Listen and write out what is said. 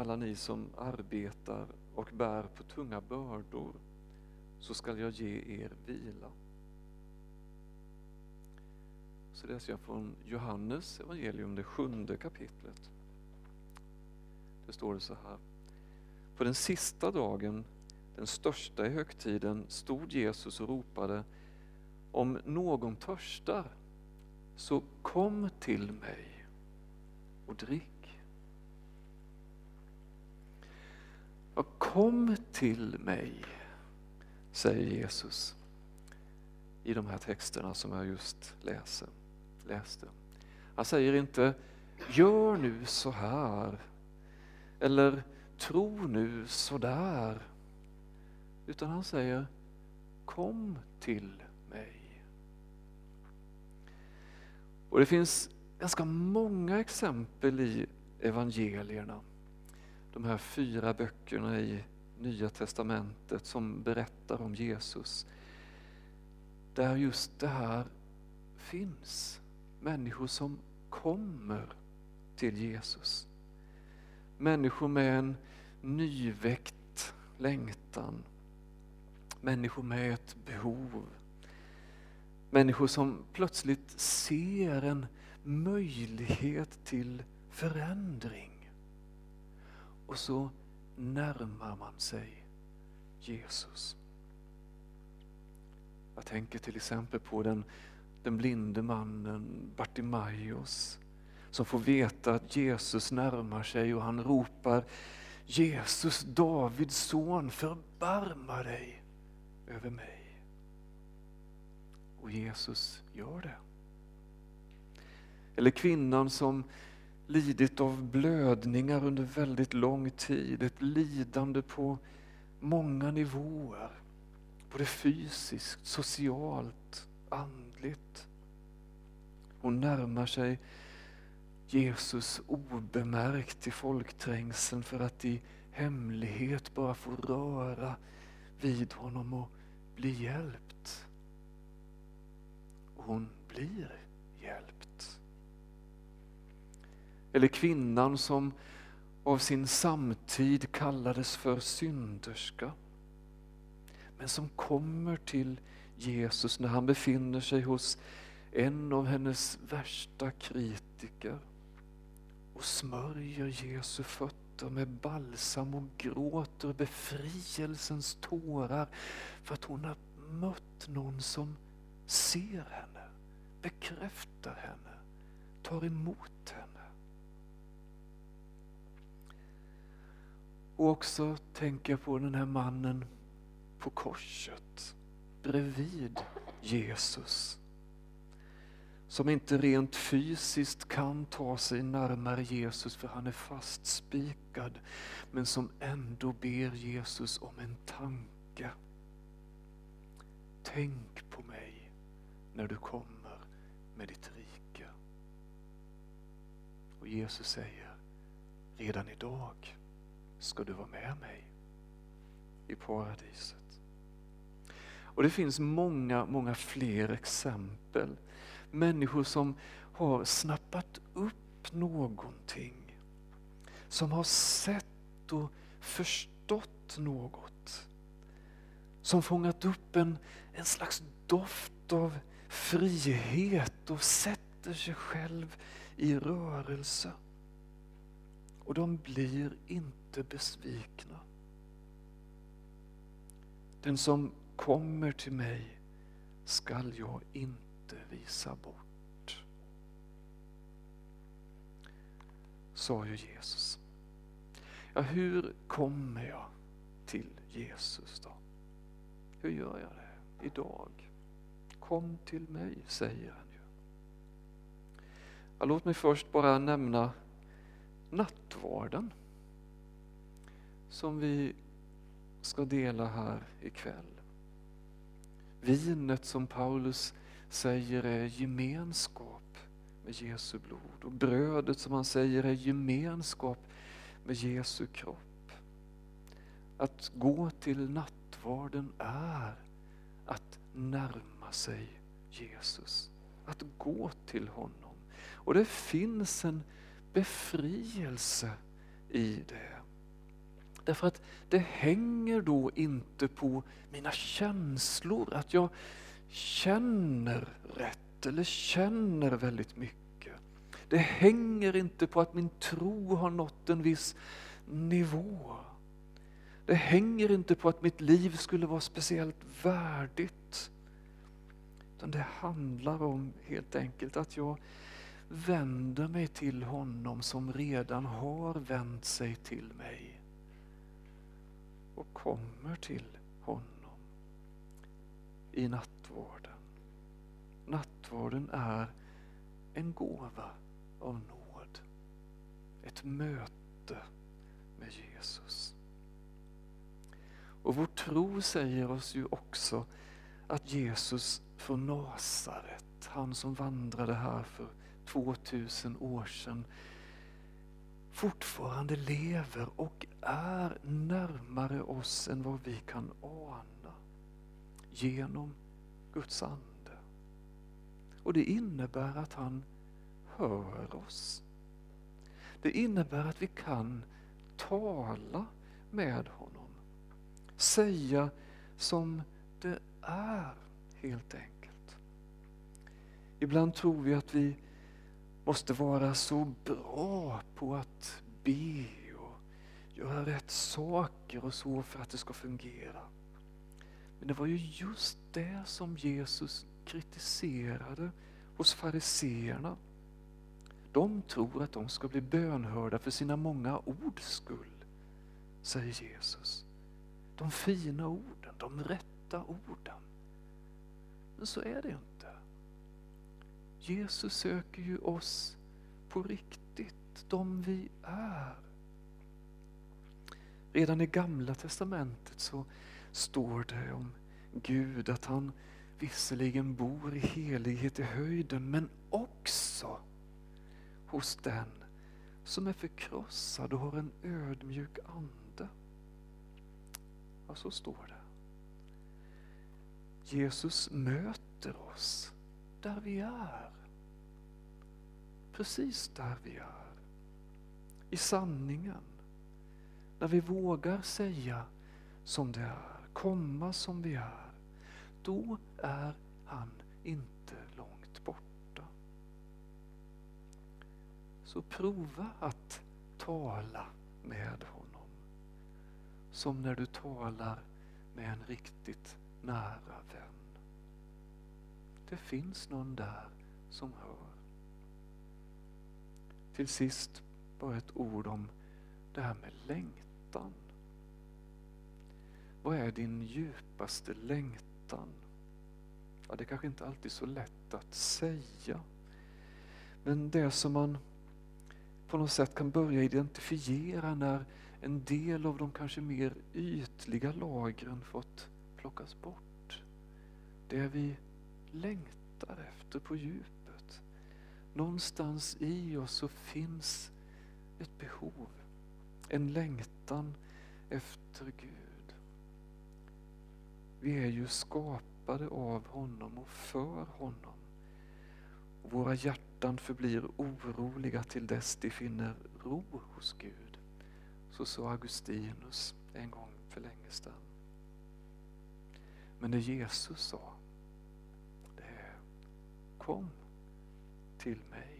alla ni som arbetar och bär på tunga bördor, så skall jag ge er vila. Så läser jag alltså från Johannes evangelium, det sjunde kapitlet. Det står det så här. På den sista dagen, den största i högtiden, stod Jesus och ropade Om någon törstar, så kom till mig och drick. Och kom till mig, säger Jesus i de här texterna som jag just läser, läste. Han säger inte gör nu så här eller tro nu så där. Utan han säger kom till mig. Och det finns ganska många exempel i evangelierna. De här fyra böckerna i Nya Testamentet som berättar om Jesus. Där just det här finns. Människor som kommer till Jesus. Människor med en nyväckt längtan. Människor med ett behov. Människor som plötsligt ser en möjlighet till förändring. Och så närmar man sig Jesus. Jag tänker till exempel på den, den blinde mannen Bartimaeus som får veta att Jesus närmar sig och han ropar Jesus, Davids son, förbarma dig över mig. Och Jesus gör det. Eller kvinnan som lidit av blödningar under väldigt lång tid, ett lidande på många nivåer. Både fysiskt, socialt, andligt. Hon närmar sig Jesus obemärkt i folkträngseln för att i hemlighet bara få röra vid honom och bli hjälpt. Och hon blir hjälpt. Eller kvinnan som av sin samtid kallades för synderska men som kommer till Jesus när han befinner sig hos en av hennes värsta kritiker och smörjer Jesu fötter med balsam och gråter befrielsens tårar för att hon har mött någon som ser henne, bekräftar henne, tar emot henne. Och också tänker jag på den här mannen på korset bredvid Jesus som inte rent fysiskt kan ta sig närmare Jesus för han är fastspikad, men som ändå ber Jesus om en tanke. Tänk på mig när du kommer med ditt rike. Och Jesus säger, redan idag ska du vara med mig i paradiset. Och det finns många, många fler exempel människor som har snappat upp någonting. Som har sett och förstått något. Som fångat upp en, en slags doft av frihet och sätter sig själv i rörelse. Och de blir inte besvikna. Den som kommer till mig skall jag inte visa bort. Sa ju Jesus. Ja, hur kommer jag till Jesus då? Hur gör jag det idag? Kom till mig, säger han ju. Ja, låt mig först bara nämna nattvarden som vi ska dela här ikväll. Vinet som Paulus säger är gemenskap med Jesu blod. Och brödet som han säger är gemenskap med Jesu kropp. Att gå till nattvarden är att närma sig Jesus. Att gå till honom. Och det finns en befrielse i det. Därför att det hänger då inte på mina känslor, att jag känner rätt eller känner väldigt mycket. Det hänger inte på att min tro har nått en viss nivå. Det hänger inte på att mitt liv skulle vara speciellt värdigt. Utan det handlar om helt enkelt att jag vänder mig till honom som redan har vänt sig till mig. Och kommer till honom i nattvarden. Nattvarden är en gåva av nåd. Ett möte med Jesus. Och vår tro säger oss ju också att Jesus från Nasaret, han som vandrade här för 2000 år sedan, fortfarande lever och är närmare oss än vad vi kan ana genom Guds ande. Och det innebär att han hör oss. Det innebär att vi kan tala med honom. Säga som det är helt enkelt. Ibland tror vi att vi måste vara så bra på att be och göra rätt saker och så för att det ska fungera. Men det var ju just det som Jesus kritiserade hos fariseerna. De tror att de ska bli bönhörda för sina många ords skull, säger Jesus. De fina orden, de rätta orden. Men så är det inte. Jesus söker ju oss på riktigt, de vi är. Redan i Gamla Testamentet så står det om Gud att han visserligen bor i helighet i höjden men också hos den som är förkrossad och har en ödmjuk ande. Ja, så står det. Jesus möter oss där vi är. Precis där vi är. I sanningen. När vi vågar säga som det är, komma som vi är. Då är han inte långt borta. Så prova att tala med honom. Som när du talar med en riktigt nära vän. Det finns någon där som hör. Till sist bara ett ord om det här med längtan. Vad är din djupaste längtan? Ja, det är kanske inte alltid är så lätt att säga. Men det som man på något sätt kan börja identifiera när en del av de kanske mer ytliga lagren fått plockas bort. Det vi längtar efter på djupet. Någonstans i oss så finns ett behov, en längtan efter Gud. Vi är ju skapade av honom och för honom. Våra hjärtan förblir oroliga till dess de finner ro hos Gud. Så sa Augustinus en gång för länge sedan. Men det Jesus sa, kom till mig.